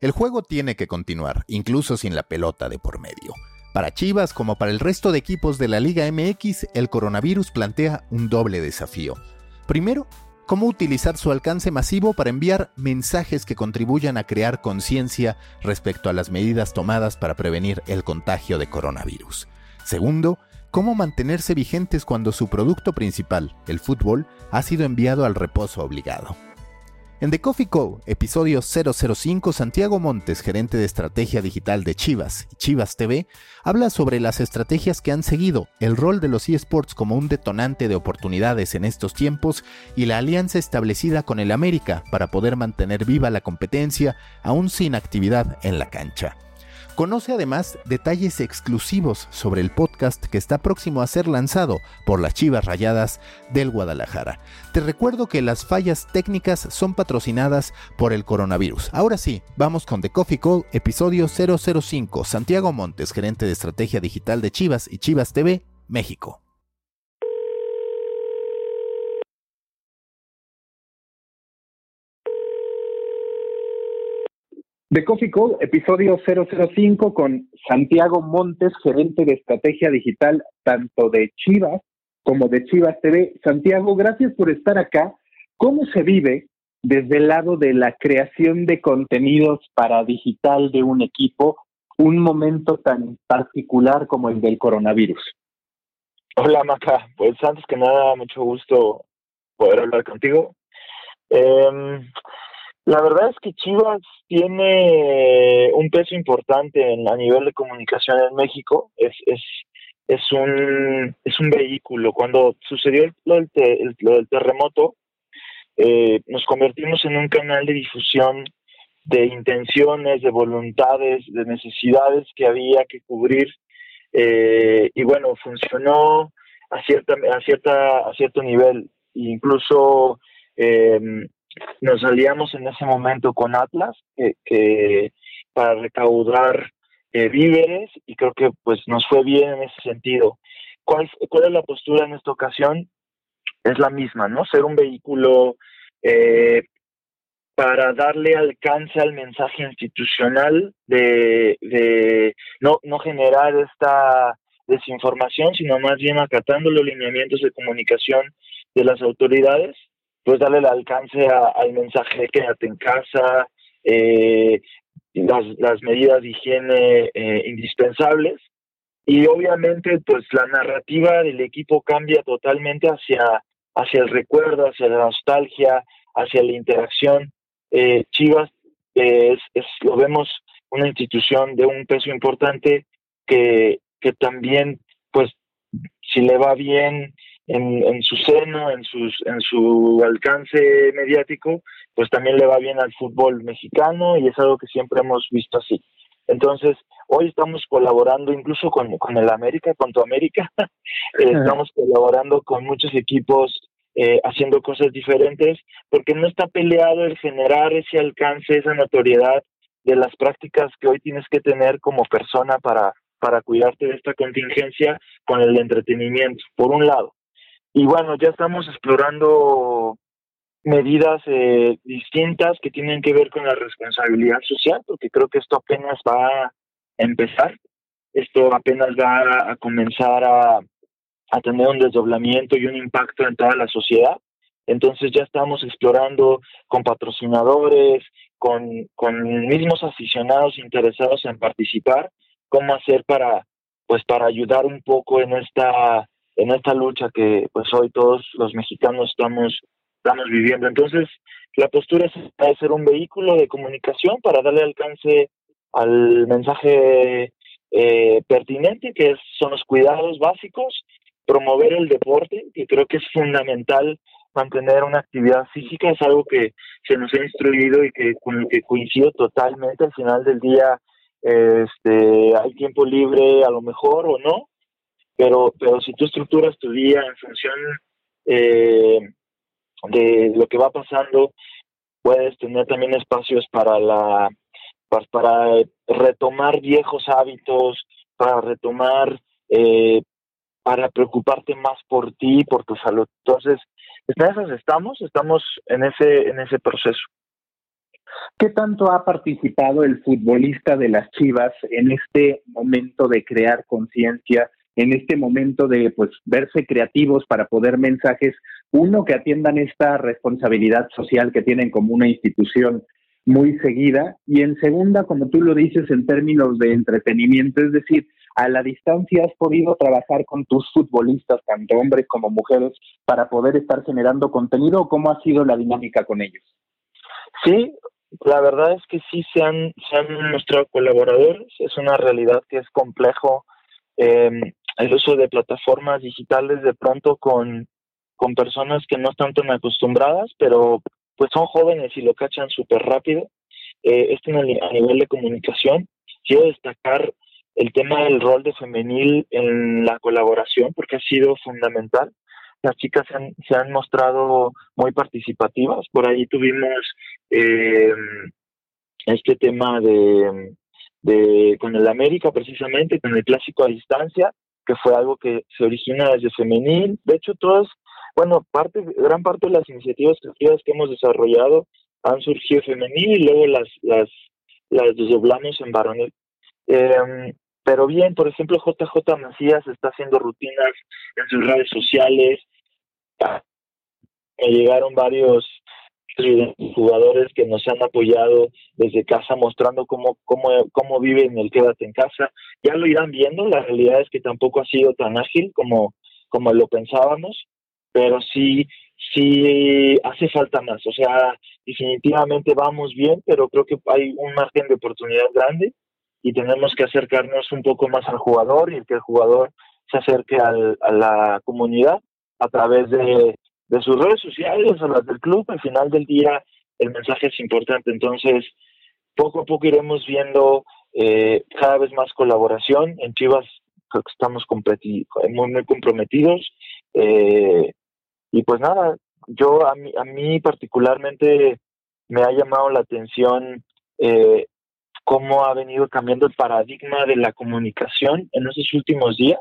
El juego tiene que continuar, incluso sin la pelota de por medio. Para Chivas, como para el resto de equipos de la Liga MX, el coronavirus plantea un doble desafío. Primero, cómo utilizar su alcance masivo para enviar mensajes que contribuyan a crear conciencia respecto a las medidas tomadas para prevenir el contagio de coronavirus. Segundo, cómo mantenerse vigentes cuando su producto principal, el fútbol, ha sido enviado al reposo obligado. En The Coffee Co., episodio 005, Santiago Montes, gerente de estrategia digital de Chivas y Chivas TV, habla sobre las estrategias que han seguido, el rol de los eSports como un detonante de oportunidades en estos tiempos y la alianza establecida con el América para poder mantener viva la competencia aún sin actividad en la cancha. Conoce además detalles exclusivos sobre el podcast que está próximo a ser lanzado por las Chivas Rayadas del Guadalajara. Te recuerdo que las fallas técnicas son patrocinadas por el coronavirus. Ahora sí, vamos con The Coffee Call, episodio 005. Santiago Montes, gerente de estrategia digital de Chivas y Chivas TV, México. The Coffee Call, episodio 005 con Santiago Montes, gerente de estrategia digital tanto de Chivas como de Chivas TV. Santiago, gracias por estar acá. ¿Cómo se vive desde el lado de la creación de contenidos para digital de un equipo un momento tan particular como el del coronavirus? Hola Maca, pues antes que nada, mucho gusto poder hablar contigo. Eh, la verdad es que Chivas tiene un peso importante en, a nivel de comunicación en México. Es, es, es, un, es un vehículo. Cuando sucedió lo del, lo del terremoto, eh, nos convertimos en un canal de difusión de intenciones, de voluntades, de necesidades que había que cubrir. Eh, y bueno, funcionó a, cierta, a, cierta, a cierto nivel. Incluso eh, nos salíamos en ese momento con Atlas que, para recaudar eh, víveres y creo que pues nos fue bien en ese sentido. ¿Cuál, ¿Cuál es la postura en esta ocasión? Es la misma, ¿no? Ser un vehículo eh, para darle alcance al mensaje institucional de, de no, no generar esta desinformación, sino más bien acatando los lineamientos de comunicación de las autoridades pues darle el alcance al mensaje de quédate en casa, eh, las, las, medidas de higiene eh, indispensables y obviamente pues la narrativa del equipo cambia totalmente hacia, hacia el recuerdo, hacia la nostalgia, hacia la interacción. Eh, Chivas es, es, lo vemos una institución de un peso importante que, que también pues si le va bien en, su seno, en, sus, en su alcance mediático, pues también le va bien al fútbol mexicano y es algo que siempre hemos visto así. Entonces, hoy estamos colaborando incluso con, con el América, con tu América, eh, estamos colaborando con muchos equipos eh, haciendo cosas diferentes, porque no está peleado el generar ese alcance, esa notoriedad de las prácticas que hoy tienes que tener como persona para, para cuidarte de esta contingencia con el entretenimiento, por un lado. Y bueno, ya estamos explorando medidas eh, distintas que tienen que ver con la responsabilidad social, porque creo que esto apenas va a empezar, esto apenas va a comenzar a, a tener un desdoblamiento y un impacto en toda la sociedad. Entonces ya estamos explorando con patrocinadores, con, con mismos aficionados interesados en participar, cómo hacer para, pues para ayudar un poco en esta en esta lucha que pues hoy todos los mexicanos estamos estamos viviendo. Entonces, la postura es ser un vehículo de comunicación para darle alcance al mensaje eh, pertinente, que son los cuidados básicos, promover el deporte, que creo que es fundamental mantener una actividad física, es algo que se nos ha instruido y que con lo que coincido totalmente al final del día, este, hay tiempo libre a lo mejor o no, pero, pero si tú estructuras tu día en función eh, de lo que va pasando, puedes tener también espacios para la para, retomar viejos hábitos, para retomar, eh, para preocuparte más por ti, por tu salud. Entonces, en esas estamos, estamos en ese en ese proceso. ¿Qué tanto ha participado el futbolista de las Chivas en este momento de crear conciencia, en este momento de pues verse creativos para poder mensajes, uno que atiendan esta responsabilidad social que tienen como una institución muy seguida y en segunda, como tú lo dices en términos de entretenimiento, es decir, a la distancia has podido trabajar con tus futbolistas, tanto hombres como mujeres, para poder estar generando contenido o cómo ha sido la dinámica con ellos? Sí, la verdad es que sí se han, se han mostrado colaboradores, es una realidad que es complejo eh, el uso de plataformas digitales de pronto con, con personas que no están tan acostumbradas, pero pues son jóvenes y lo cachan súper rápido. Eh, esto a nivel de comunicación. Quiero destacar el tema del rol de femenil en la colaboración porque ha sido fundamental. Las chicas se han, se han mostrado muy participativas. Por ahí tuvimos eh, este tema de, de con el América precisamente, con el clásico a distancia, que fue algo que se origina desde femenil. De hecho, todas, bueno, parte, gran parte de las iniciativas creativas que hemos desarrollado han surgido femenil y luego las, las, las desdoblamos en varonil. Em, pero bien, por ejemplo, JJ Macías está haciendo rutinas en sus redes sociales. Me llegaron varios jugadores que nos han apoyado desde casa mostrando cómo, cómo, cómo viven el quédate en casa. Ya lo irán viendo, la realidad es que tampoco ha sido tan ágil como, como lo pensábamos, pero sí, sí hace falta más. O sea, definitivamente vamos bien, pero creo que hay un margen de oportunidad grande y tenemos que acercarnos un poco más al jugador y que el jugador se acerque al, a la comunidad a través de de sus redes sociales o las del club, al final del día el mensaje es importante. Entonces, poco a poco iremos viendo eh, cada vez más colaboración. En Chivas creo que estamos muy, muy comprometidos. Eh, y pues nada, yo a mí, a mí particularmente me ha llamado la atención eh, cómo ha venido cambiando el paradigma de la comunicación en esos últimos días.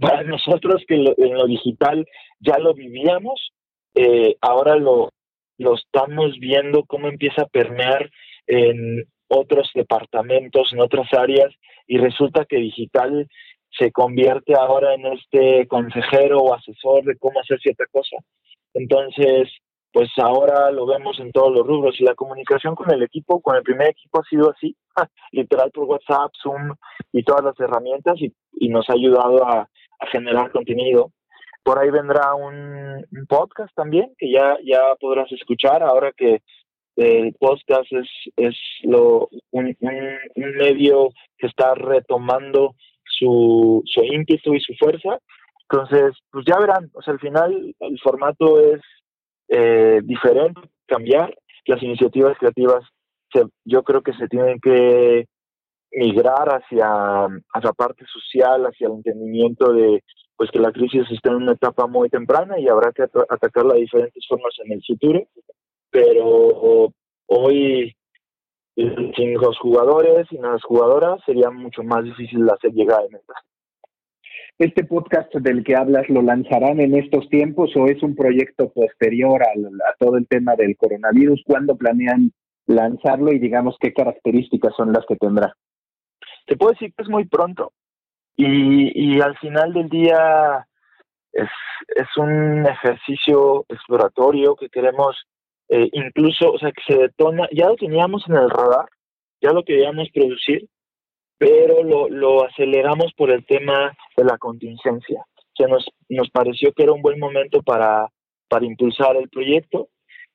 Para nosotros que en lo digital ya lo vivíamos, eh, ahora lo, lo estamos viendo cómo empieza a permear en otros departamentos, en otras áreas, y resulta que digital se convierte ahora en este consejero o asesor de cómo hacer cierta cosa. Entonces, pues ahora lo vemos en todos los rubros y la comunicación con el equipo, con el primer equipo ha sido así, literal por WhatsApp, Zoom y todas las herramientas y, nos ha ayudado a generar contenido por ahí vendrá un, podcast también que ya, ya podrás escuchar ahora que el podcast es, es lo, un, medio que está retomando su, su ímpetu y su fuerza. Entonces, pues ya verán, o sea, al final el formato es eh, diferente, cambiar. Las iniciativas creativas yo creo que se tienen que migrar hacia, hacia la parte social, hacia el entendimiento de pues que la crisis está en una etapa muy temprana y habrá que atacarla de diferentes formas en el futuro, pero hoy sin los jugadores, sin las jugadoras, sería mucho más difícil hacer llegar a metas. ¿Este podcast del que hablas lo lanzarán en estos tiempos o es un proyecto posterior a todo el tema del coronavirus? ¿Cuándo planean lanzarlo y digamos qué características son las que tendrá? Te puedo decir que es muy pronto. Y, al final del día es, es un ejercicio exploratorio que queremos eh, incluso, o sea, que se detona, ya lo teníamos en el radar, ya lo queríamos producir, pero lo, lo aceleramos por el tema de la contingencia. O sea, nos, nos pareció que era un buen momento para, para impulsar el proyecto.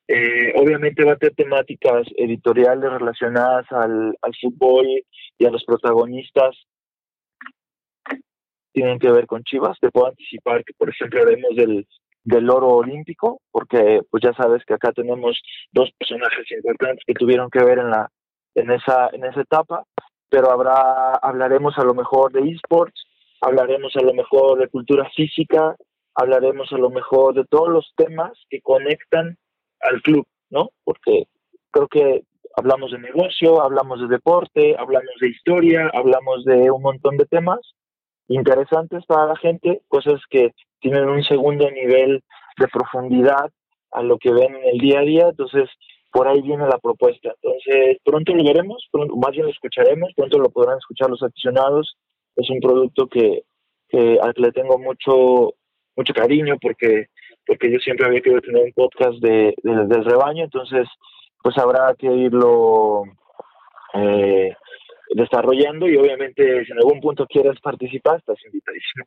Eh, obviamente va a tener temáticas editoriales relacionadas al, al fútbol y a los protagonistas tienen que ver con Chivas. Te puedo anticipar que, por ejemplo, haremos del, del oro olímpico, porque pues ya sabes que acá tenemos dos personajes importantes que tuvieron que ver en la en esa en esa etapa, pero habrá hablaremos a lo mejor de esports, hablaremos a lo mejor de cultura física, hablaremos a lo mejor de todos los temas que conectan al club, ¿no? Porque creo que hablamos de negocio, hablamos de deporte, hablamos de historia, hablamos de un montón de temas interesantes para la gente, cosas que tienen un segundo nivel de profundidad a lo que ven en el día a día. Entonces, por ahí viene la propuesta. Entonces, pronto lo veremos, pronto, más bien lo escucharemos, pronto lo podrán escuchar los aficionados. Es un producto que, que al que le tengo mucho mucho cariño porque porque yo siempre había querido tener un podcast de, del rebaño, entonces pues habrá que irlo eh, desarrollando y obviamente si en algún punto quieres participar, estás invitadísimo.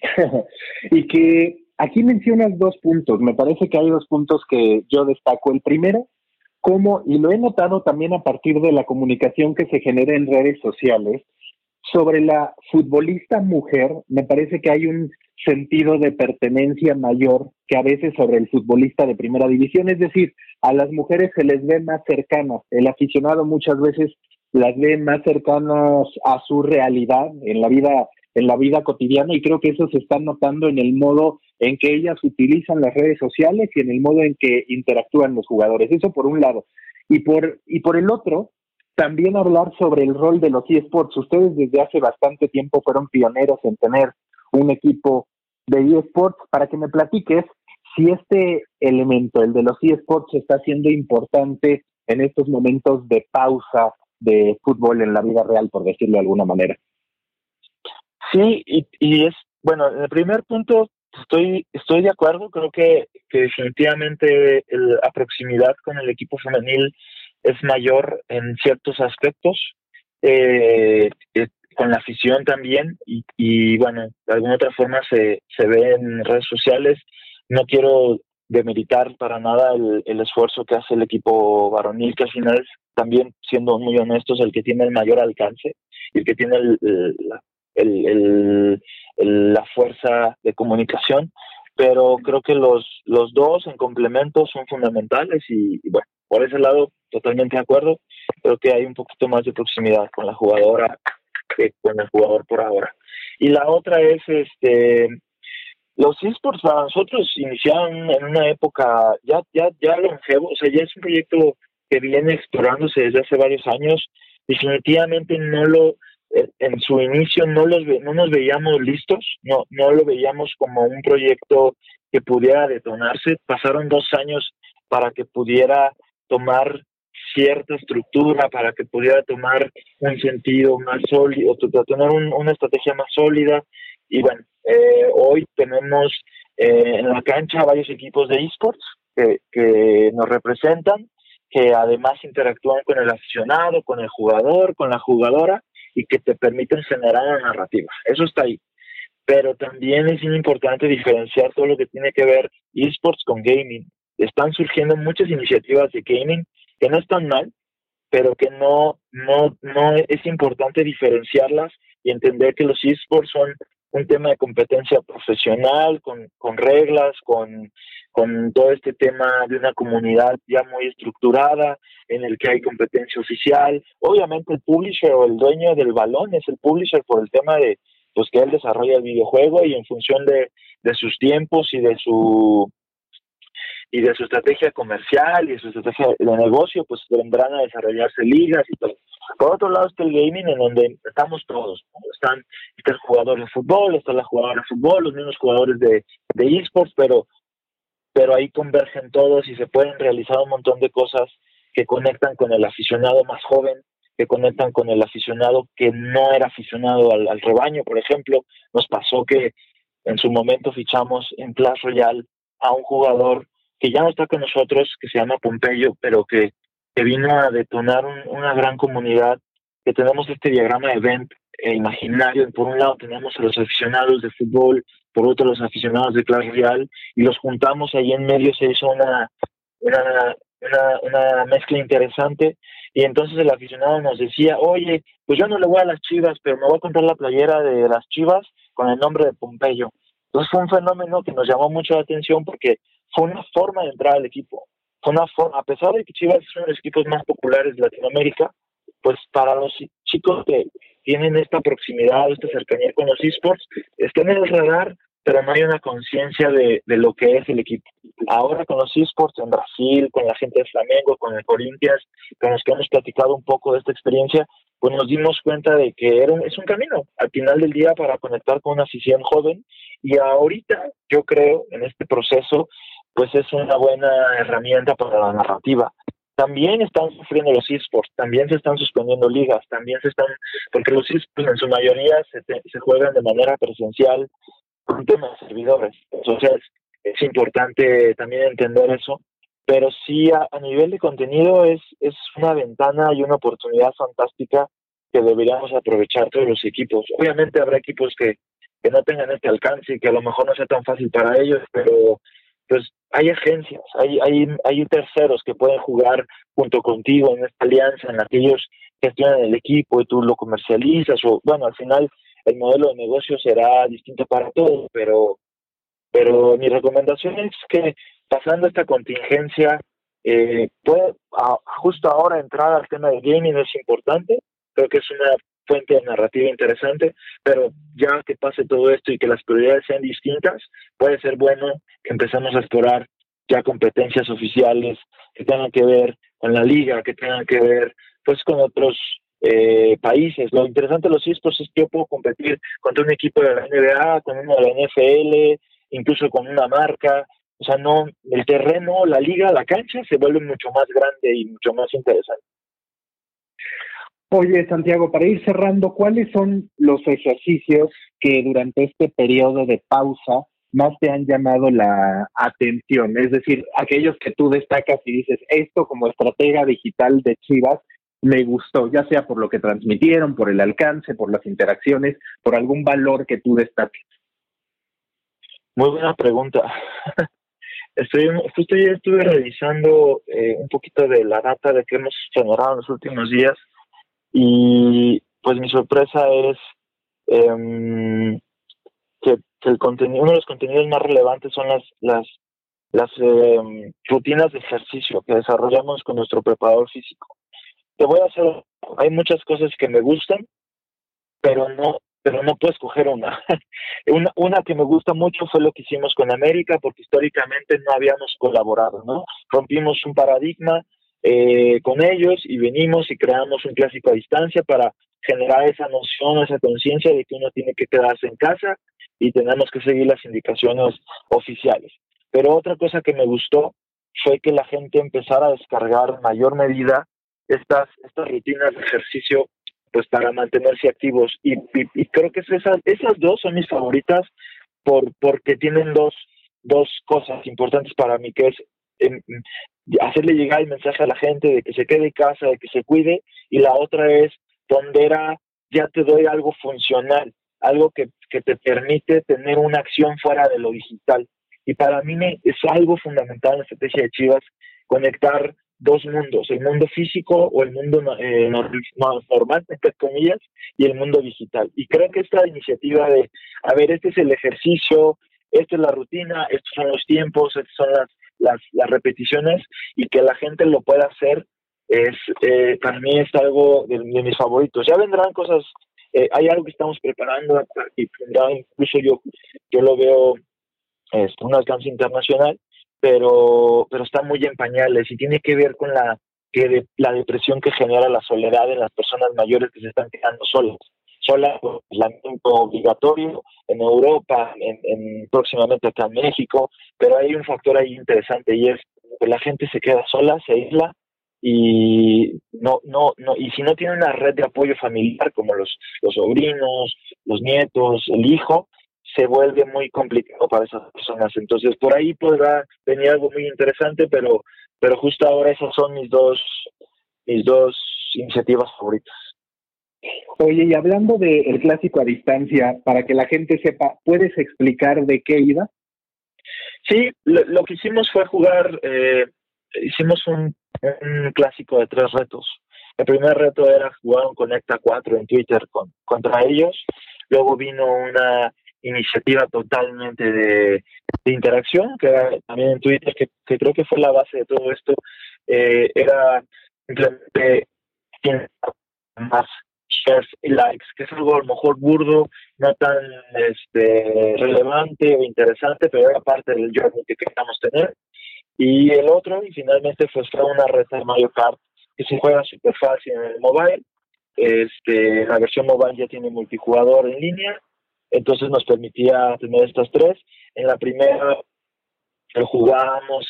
y que aquí mencionas dos puntos, me parece que hay dos puntos que yo destaco. El primero, como, y lo he notado también a partir de la comunicación que se genera en redes sociales, sobre la futbolista mujer, me parece que hay un sentido de pertenencia mayor que a veces sobre el futbolista de primera división, es decir, a las mujeres se les ve más cercanas, el aficionado muchas veces las ve más cercanas a su realidad en la vida en la vida cotidiana y creo que eso se está notando en el modo en que ellas utilizan las redes sociales y en el modo en que interactúan los jugadores. Eso por un lado. Y por y por el otro, también hablar sobre el rol de los eSports. Ustedes desde hace bastante tiempo fueron pioneros en tener un equipo de eSports para que me platiques si este elemento, el de los eSports, está siendo importante en estos momentos de pausa de fútbol en la vida real, por decirlo de alguna manera. Sí, y, es, bueno, en el primer punto estoy, estoy de acuerdo, creo que, que definitivamente la proximidad con el equipo femenil es mayor en ciertos aspectos. Eh, eh, con la afición también y, y, bueno, de alguna otra forma se, se ve en redes sociales. No quiero demeritar para nada el, el, esfuerzo que hace el equipo varonil, que al final también, siendo muy honestos, el que tiene el mayor alcance y el que tiene el, el, la fuerza de comunicación, pero creo que los, los dos en complemento son fundamentales y, y bueno, por ese lado totalmente de acuerdo, creo que hay un poquito más de proximidad con la jugadora con el jugador por ahora. Y la otra es, este, los esports para nosotros iniciaron en una época ya, ya, ya longevo, o sea, ya es un proyecto que viene explorándose desde hace varios años. Definitivamente no lo, eh, en su inicio no los no nos veíamos listos, no, no lo veíamos como un proyecto que pudiera detonarse. Pasaron dos años para que pudiera tomar cierta estructura para que pudiera tomar un sentido más sólido, tener una estrategia más sólida. Y bueno, eh, hoy tenemos eh, en la cancha varios equipos de esports que, que nos representan, que además interactúan con el aficionado, con el jugador, con la jugadora y que te permiten generar una narrativa. Eso está ahí. Pero también es importante diferenciar todo lo que tiene que ver esports con gaming. Están surgiendo muchas iniciativas de gaming que no están mal, pero que no, no, no es importante diferenciarlas y entender que los esports son un tema de competencia profesional, con, con reglas, con, con todo este tema de una comunidad ya muy estructurada, en el que hay competencia oficial. Obviamente el publisher o el dueño del balón es el publisher por el tema de pues que él desarrolla el videojuego y en función de, de sus tiempos y de su y de su estrategia comercial y de su estrategia de negocio, pues vendrán a desarrollarse ligas y todo. Por otro lado está el gaming en donde estamos todos, están está el jugador de fútbol, está la jugadora de fútbol, los mismos jugadores de, de esports, pero, pero ahí convergen todos y se pueden realizar un montón de cosas que conectan con el aficionado más joven, que conectan con el aficionado que no era aficionado al, al rebaño, por ejemplo. Nos pasó que en su momento fichamos en Clash Royale a un jugador que ya no está con nosotros, que se llama Pompeyo, pero que, que vino a detonar una gran comunidad, que tenemos este diagrama de event eh, imaginario, por un lado tenemos a los aficionados de fútbol, por otro los aficionados de Clash Real, y los juntamos ahí en medio, se hizo una, una, una, una mezcla interesante, y entonces el aficionado nos decía, oye, pues yo no le voy a las chivas, pero me voy a comprar la playera de las chivas con el nombre de Pompeyo. Entonces fue un fenómeno que nos llamó mucho la atención porque fue una forma de entrar al equipo. Fue una forma, a pesar de que Chivas es uno de los equipos más populares de Latinoamérica, pues para los chicos que tienen esta proximidad, esta cercanía con los esports, están en el radar, pero no hay una conciencia de, de, lo que es el equipo. Ahora con los esports en Brasil, con la gente de Flamengo, con el Corinthians, con los que hemos platicado un poco de esta experiencia, pues nos dimos cuenta de que era es un camino al final del día para conectar con una afición joven y ahorita yo creo en este proceso pues es una buena herramienta para la narrativa. También están sufriendo los esports, también se están suspendiendo ligas, también se están, porque los esports en su mayoría se, se juegan de manera presencial con temas de servidores. Entonces, es importante también entender eso, pero sí a, nivel de contenido es, es una ventana y una oportunidad fantástica que deberíamos aprovechar todos los equipos. Obviamente habrá equipos que, que no tengan este alcance y que a lo mejor no sea tan fácil para ellos, pero pues hay agencias, hay, hay, hay terceros que pueden jugar junto contigo en esta alianza, en la que ellos gestionan el equipo y tú lo comercializas, o bueno, al final el modelo de negocio será distinto para todos, pero, pero mi recomendación es que pasando esta contingencia, eh, puede justo ahora entrar al tema del gaming es importante, creo que es una fuente de narrativa interesante, pero ya que pase todo esto y que las prioridades sean distintas, puede ser bueno que empecemos a explorar ya competencias oficiales que tengan que ver con la liga, que tengan que ver pues con otros eh, países. Lo interesante de los esports es que yo puedo competir contra un equipo de la NBA, con uno de la NFL, incluso con una marca. O sea, no, el terreno, la liga, la cancha se vuelve mucho más grande y mucho más interesante. Oye, Santiago, para ir cerrando, ¿cuáles son los ejercicios que durante este periodo de pausa más te han llamado la atención? Es decir, aquellos que tú destacas y dices, esto como estratega digital de Chivas me gustó, ya sea por lo que transmitieron, por el alcance, por las interacciones, por algún valor que tú destaques. Muy buena pregunta. Estoy, justo ya estuve revisando eh, un poquito de la data de que hemos generado en los últimos días y pues mi sorpresa es em, que, el contenido, uno de los contenidos más relevantes son las, las, las em, rutinas de ejercicio que desarrollamos con nuestro preparador físico. Te voy a hacer, hay muchas cosas que me gustan, pero no, pero no puedo escoger una. una. Una que me gusta mucho fue lo que hicimos con América, porque históricamente no habíamos colaborado, ¿no? Rompimos un paradigma, eh, con ellos y venimos y creamos un clásico a distancia para generar esa noción, esa conciencia de que uno tiene que quedarse en casa y tenemos que seguir las indicaciones oficiales. Pero otra cosa que me gustó fue que la gente empezara a descargar mayor medida estas, estas rutinas de ejercicio pues para mantenerse activos y, creo que esas, esas dos son mis favoritas por, porque tienen dos, dos cosas importantes para mí, que es hacerle llegar el mensaje a la gente de que se quede en casa, de que se cuide, y la otra es pondera, ya te doy algo funcional, algo que, que te permite tener una acción fuera de lo digital. Y para mí es algo fundamental en la estrategia de Chivas, conectar dos mundos, el mundo físico o el mundo eh, normal, entre comillas, y el mundo digital. Y creo que esta iniciativa de, a ver, este es el ejercicio, esta es la rutina, estos son los tiempos, estas son las las, las repeticiones y que la gente lo pueda hacer es eh, para mí es algo de, mis favoritos. Ya vendrán cosas, eh, hay algo que estamos preparando y incluso yo, yo lo veo es un alcance internacional, pero, pero está muy en pañales y tiene que ver con la, que la depresión que genera la soledad en las personas mayores que se están quedando solas sola aislamiento obligatorio en Europa, en, próximamente acá en México, pero hay un factor ahí interesante y es que la gente se queda sola, se aísla y no, no, no, y si no tiene una red de apoyo familiar como los, los sobrinos, los nietos, el hijo, se vuelve muy complicado para esas personas. Entonces por ahí podrá venir algo muy interesante, pero, pero justo ahora esas son mis dos, mis dos iniciativas favoritas. Oye, y hablando del clásico a distancia, para que la gente sepa, ¿puedes explicar de qué iba? Sí, lo, que hicimos fue jugar, eh, hicimos un, clásico de tres retos. El primer reto era jugar un Conecta 4 en Twitter con, contra ellos. Luego vino una iniciativa totalmente de, interacción, que era también en Twitter, que, creo que fue la base de todo esto. Eh, era simplemente más shares y likes, que es algo a lo mejor burdo, no tan este, relevante o interesante, pero era parte del journey que queríamos tener. Y el otro, y finalmente, fue una reta de Mario Kart que se juega súper fácil en el mobile. Este, la versión mobile ya tiene multijugador en línea, entonces nos permitía tener estas tres. En la primera jugábamos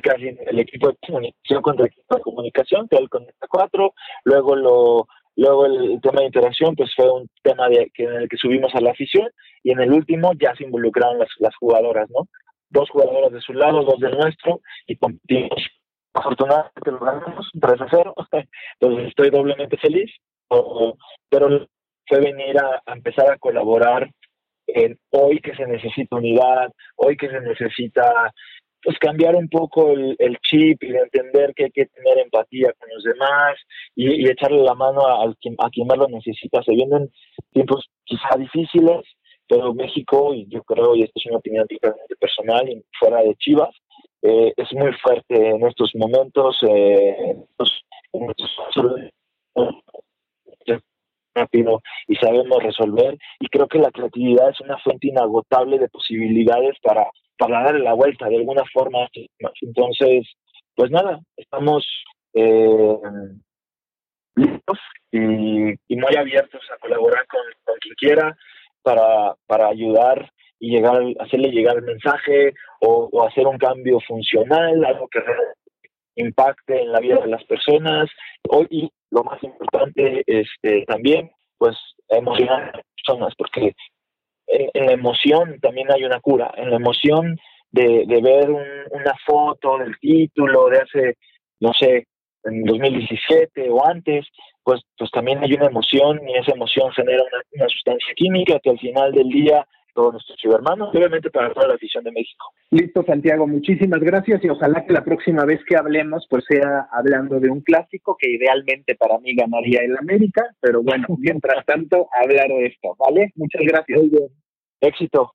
casi el equipo de comunicación contra el equipo de comunicación, que era el Conecta 4, luego lo luego el, tema de interacción pues fue un tema de, que en el que subimos a la afición y en el último ya se involucraron las, las jugadoras, ¿no? Dos jugadoras de su lado, dos del nuestro y competimos. Afortunadamente lo ganamos 3 a 0, entonces estoy doblemente feliz, pero fue venir a, a empezar a colaborar en hoy que se necesita unidad, hoy que se necesita pues cambiar un poco el, chip y de entender que hay que tener empatía con los demás y, echarle la mano a, quien, a quien más lo necesita. Se vienen tiempos quizá difíciles, pero México, y yo creo, y esto es una opinión totalmente personal y fuera de Chivas, eh, es muy fuerte en estos momentos. Eh, rápido y sabemos resolver y creo que la creatividad es una fuente inagotable de posibilidades para para darle la vuelta de alguna forma. Entonces, pues nada, estamos eh, listos y, muy abiertos a colaborar con, quien quiera para, para ayudar y llegar hacerle llegar el mensaje o, hacer un cambio funcional, algo que impacte en la vida de las personas. y lo más importante, este, también, pues emocionar a las personas, porque en, la emoción también hay una cura, en la emoción de, ver una foto del título de hace, no sé, en 2017 o antes, pues, pues también hay una emoción y esa emoción genera una, sustancia química que al final del día todos nuestros cibermanos, obviamente para toda la afición de México. Listo, Santiago, muchísimas gracias y ojalá que la próxima vez que hablemos pues sea hablando de un clásico que idealmente para mí ganaría el América, pero bueno, mientras tanto hablar de esto, ¿vale? Muchas gracias. Éxito.